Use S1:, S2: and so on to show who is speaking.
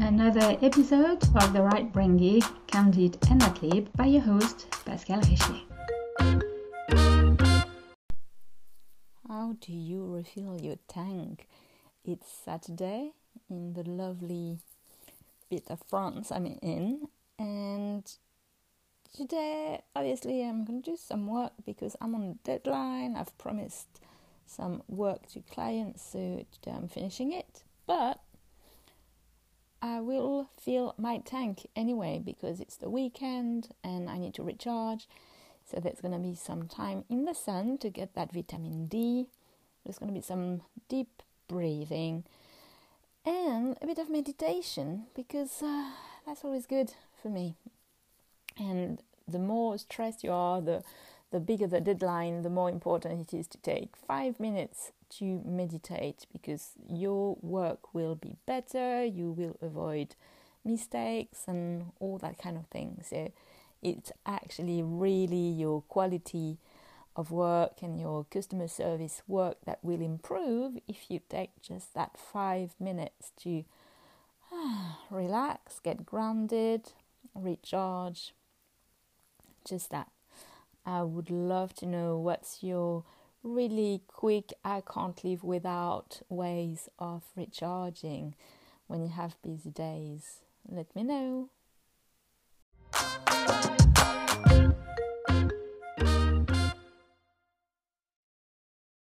S1: Another episode of The Right Brain Geek, Candid and Adlib by your host, Pascal Richier.
S2: How do you refill your tank? It's Saturday in the lovely bit of France I'm in, and today obviously I'm going to do some work because I'm on a deadline. I've promised some work to clients, so today I'm finishing it. But I will fill my tank anyway because it's the weekend and I need to recharge. So there's going to be some time in the sun to get that vitamin D. There's going to be some deep breathing and a bit of meditation because uh, that's always good for me. And the more stressed you are, the the bigger the deadline, the more important it is to take five minutes to meditate because your work will be better, you will avoid mistakes and all that kind of thing. So it's actually really your quality of work and your customer service work that will improve if you take just that five minutes to relax, get grounded, recharge. Just that. I would love to know what's your really quick, I can't live without ways of recharging when you have busy days. Let me know.